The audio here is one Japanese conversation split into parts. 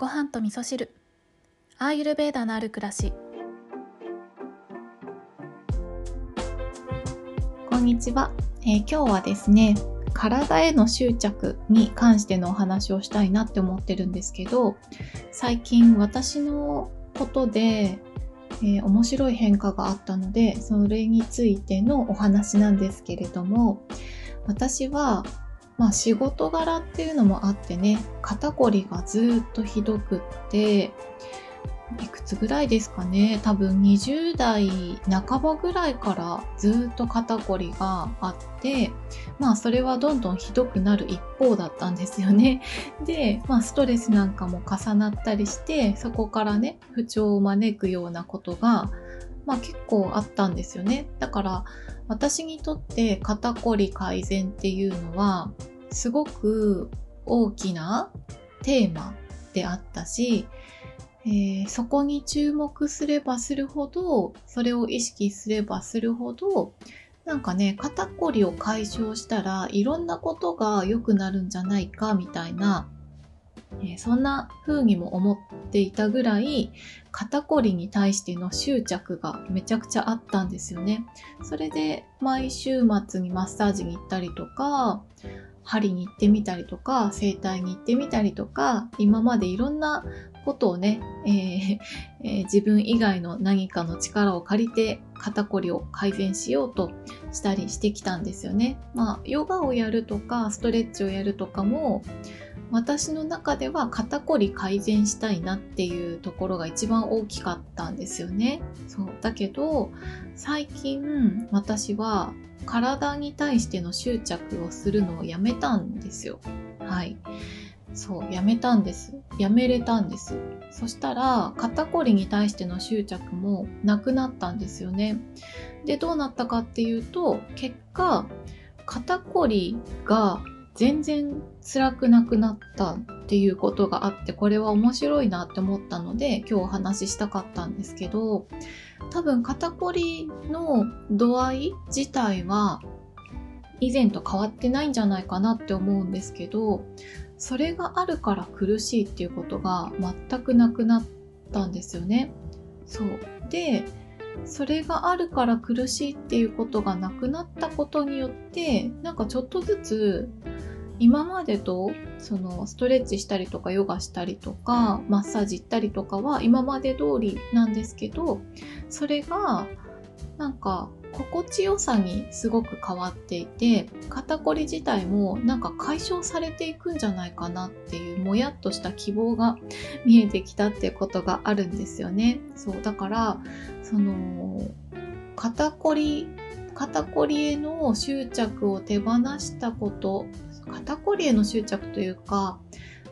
ご飯と味噌汁。アーユルベーダのある暮らし。こんにちは、えー今日はですね体への執着に関してのお話をしたいなって思ってるんですけど最近私のことで、えー面白い変化があったのでそれについてのお話なんですけれども私はまあ仕事柄っていうのもあってね肩こりがずっとひどくっていくつぐらいですかね。多分20代半ばぐらいからずっと肩こりがあってまあそれはどんどんひどくなる一方だったんですよね。でまあストレスなんかも重なったりしてそこからね不調を招くようなことがまあ結構あったんですよね。だから私にとって肩こり改善っていうのはすごく大きなテーマであったしえーそこに注目すればするほどそれを意識すればするほどなんかね肩こりを解消したらいろんなことが良くなるんじゃないかみたいな、えーそんな風にも思っていたぐらい肩こりに対しての執着がめちゃくちゃあったんですよね。それで毎週末にマッサージに行ったりとか針に行ってみたりとか整体に行ってみたりとか今までいろんなことをね、えーえー自分以外の何かの力を借りて肩こりを改善しようとしたりしてきたんですよね。まあ、ヨガをやるとかストレッチをやるとかも私の中では肩こり改善したいなっていうところが一番大きかったんですよね。そうだけど最近私は体に対しての執着をするのをやめたんですよ。はい。そう、やめたんです。やめれたんです。そしたら、肩こりに対しての執着もなくなったんですよね。で、どうなったかっていうと、結果、肩こりが全然辛くなくなったっていうことがあって、これは面白いなって思ったので、今日お話ししたかったんですけど、多分肩こりの度合い自体は以前と変わってないんじゃないかなって思うんですけどそれがあるから苦しいっていうことが全くなくなったんですよね。そうでそれがあるから苦しいっていうことがなくなったことによってなんかちょっとずつ今までとそのストレッチしたりとかヨガしたりとかマッサージ行ったりとかは今まで通りなんですけどそれがなんか心地よさにすごく変わっていて肩こり自体もなんか解消されていくんじゃないかなっていうもやっとした希望が見えてきたっていうことがあるんですよね。そうだからその肩こり肩こりへの執着を手放したこと肩こりへの執着というか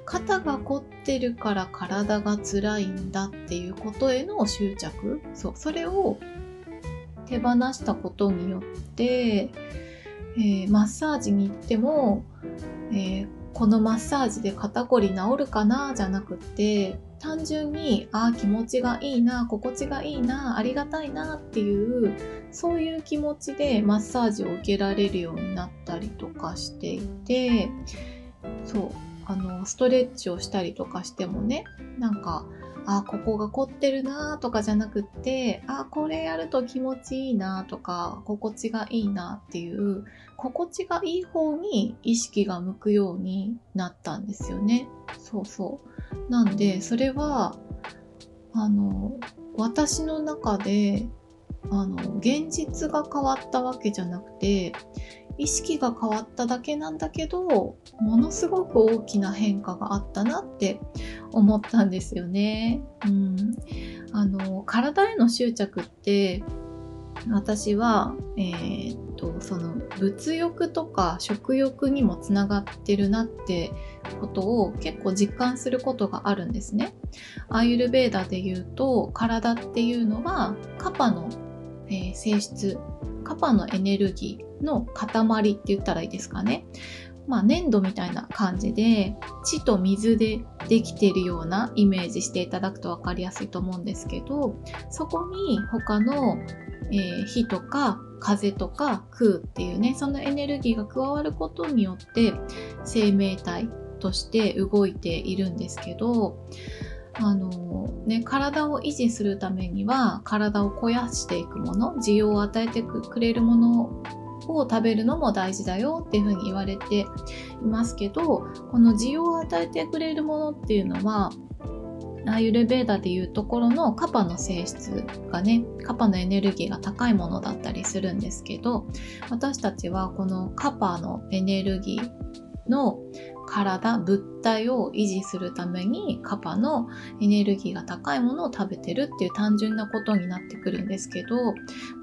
肩が凝ってるから体が辛いんだっていうことへの執着。そうそれを手放したことによって、えーマッサージに行っても、えーこのマッサージで肩こり治るかな？じゃなくって単純にあー気持ちがいいな心地がいいなありがたいなっていうそういう気持ちでマッサージを受けられるようになったりとかしていてそうあのストレッチをしたりとかしてもねなんかああここが凝ってるなとかじゃなくってあこれやると気持ちいいなとか心地がいいなっていう心地がいい方に意識が向くようになったんですよね。そうそう。なんでそれはあの私の中であの現実が変わったわけじゃなくて意識が変わっただけなんだけどものすごく大きな変化があったなって思ったんですよね。うん、あの体への執着って私は、えーとその物欲とか食欲にもつながってるなってことを結構実感することがあるんですね。アーユルベーダで言うと体っていうのはカパの、えー性質カパのエネルギーの塊って言ったらいいですかね。まあ、粘土みたいな感じで地と水でできているようなイメージしていただくと分かりやすいと思うんですけどそこに他の、えー火とか風とか空っていうねそのエネルギーが加わることによって生命体として動いているんですけどあのね、体を維持するためには体を肥やしていくもの需要を与えてくれるものを食べるのも大事だよっていうふうに言われていますけどこの需要を与えてくれるものっていうのはアーユルベーダでいうところのカパの性質がねカパのエネルギーが高いものだったりするんですけど私たちはこのカパのエネルギーの体物体を維持するためにカパのエネルギーが高いものを食べてるっていう単純なことになってくるんですけど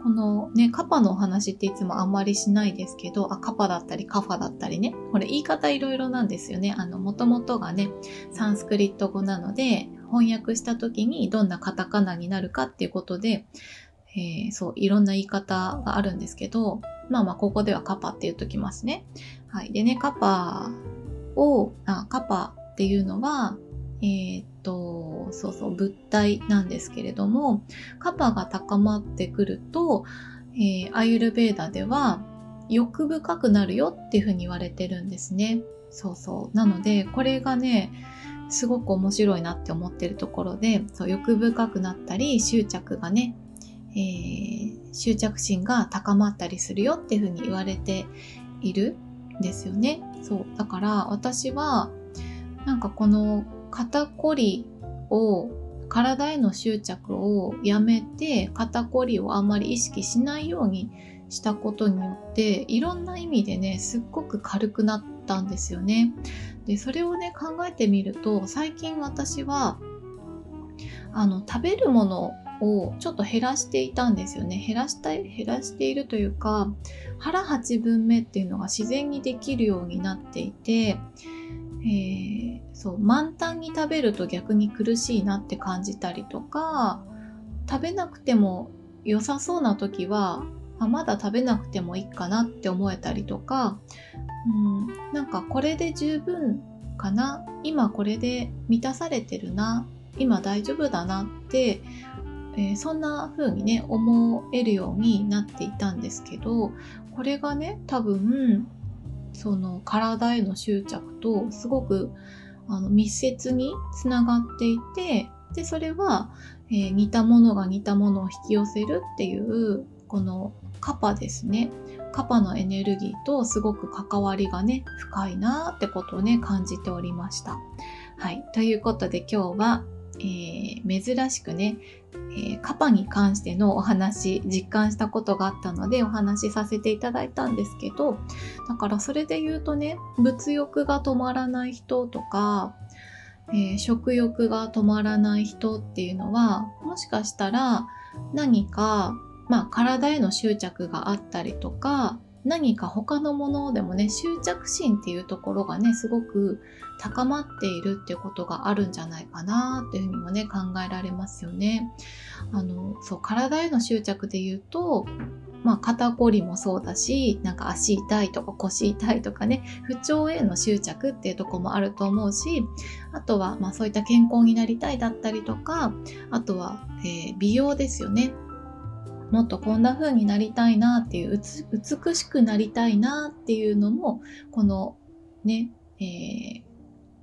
このねカパのお話っていつもあんまりしないですけどあカパだったりカファだったりねこれ言い方いろいろなんですよね。あの元々がねサンスクリット語なので翻訳した時にどんなカタカナになるかっていうことでえー、そう、いろんな言い方があるんですけど、まあまあ、ここではカパって言っときますね。はい。でね、カパを、あ、カパっていうのは、えー、っと、そうそう、物体なんですけれども、カパが高まってくると、えー、アユルベーダでは欲深くなるよっていうふうに言われてるんですね。そうそう。なので、これがね、すごく面白いなって思ってるところで、そう欲深くなったり、執着がね、えー、執着心が高まったりするよっていうふうに言われているんですよね。そう。だから私は、なんかこの肩こりを、体への執着をやめて、肩こりをあんまり意識しないようにしたことによって、いろんな意味でね、すっごく軽くなったんですよね。で、それをね、考えてみると、最近私は、あの、食べるものをちょっと減らしていたんですよね。減らしたい、減らしているというか、腹8分目っていうのが自然にできるようになっていて、えー、そう満タンに食べると逆に苦しいなって感じたりとか食べなくても良さそうな時はあまだ食べなくてもいいかなって思えたりとか、うん、なんかこれで十分かな？今これで満たされてるな？今大丈夫だなってえー、そんな風にね思えるようになっていたんですけどこれがね多分その体への執着とすごくあの密接につながっていてでそれは、えー、似たものが似たものを引き寄せるっていうこのカパですねカパのエネルギーとすごく関わりがね深いなってことをね感じておりました。はい。ということで今日はえー、珍しくね、えー、カパに関してのお話実感したことがあったのでお話しさせていただいたんですけどだからそれで言うとね物欲が止まらない人とか、えー、食欲が止まらない人っていうのはもしかしたら何か、まあ、体への執着があったりとか何か他のものでもね執着心っていうところがねすごく高まっているっていうことがあるんじゃないかなっていうふうにもね考えられますよね。あのそう体への執着で言うとまあ、肩こりもそうだし、なんか足痛いとか腰痛いとかね、不調への執着っていうとこもあると思うし、あとは、まあそういった健康になりたいだったりとか、あとは、えー、美容ですよね。もっとこんな風になりたいなっていう美しくなりたいなっていうのもこのね、えー、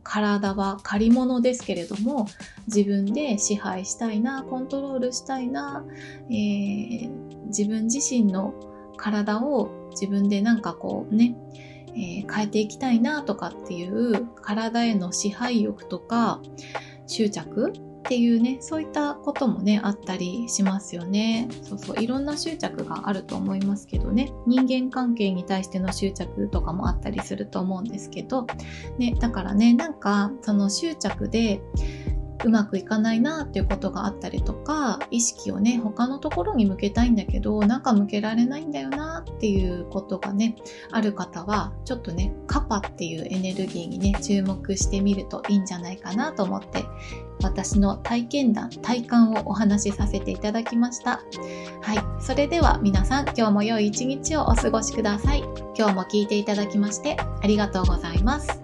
体は借り物ですけれども自分で支配したいなコントロールしたいな、えー、自分自身の体を自分でなんかこうね、えー、変えていきたいなとかっていう体への支配欲とか執着っていうねそういったこともねあったりしますよね。そうそういろんな執着があると思いますけどね。人間関係に対しての執着とかもあったりすると思うんですけど。ねだからねなんかその執着でうまくいかないなっていうことがあったりとか意識をね他のところに向けたいんだけどなんか向けられないんだよなっていうことがねある方はちょっとねカパっていうエネルギーにね注目してみるといいんじゃないかなと思って私の体験談体感をお話しさせていただきました。はい。それでは皆さん今日も良い一日をお過ごしください。今日も聞いていただきましてありがとうございます。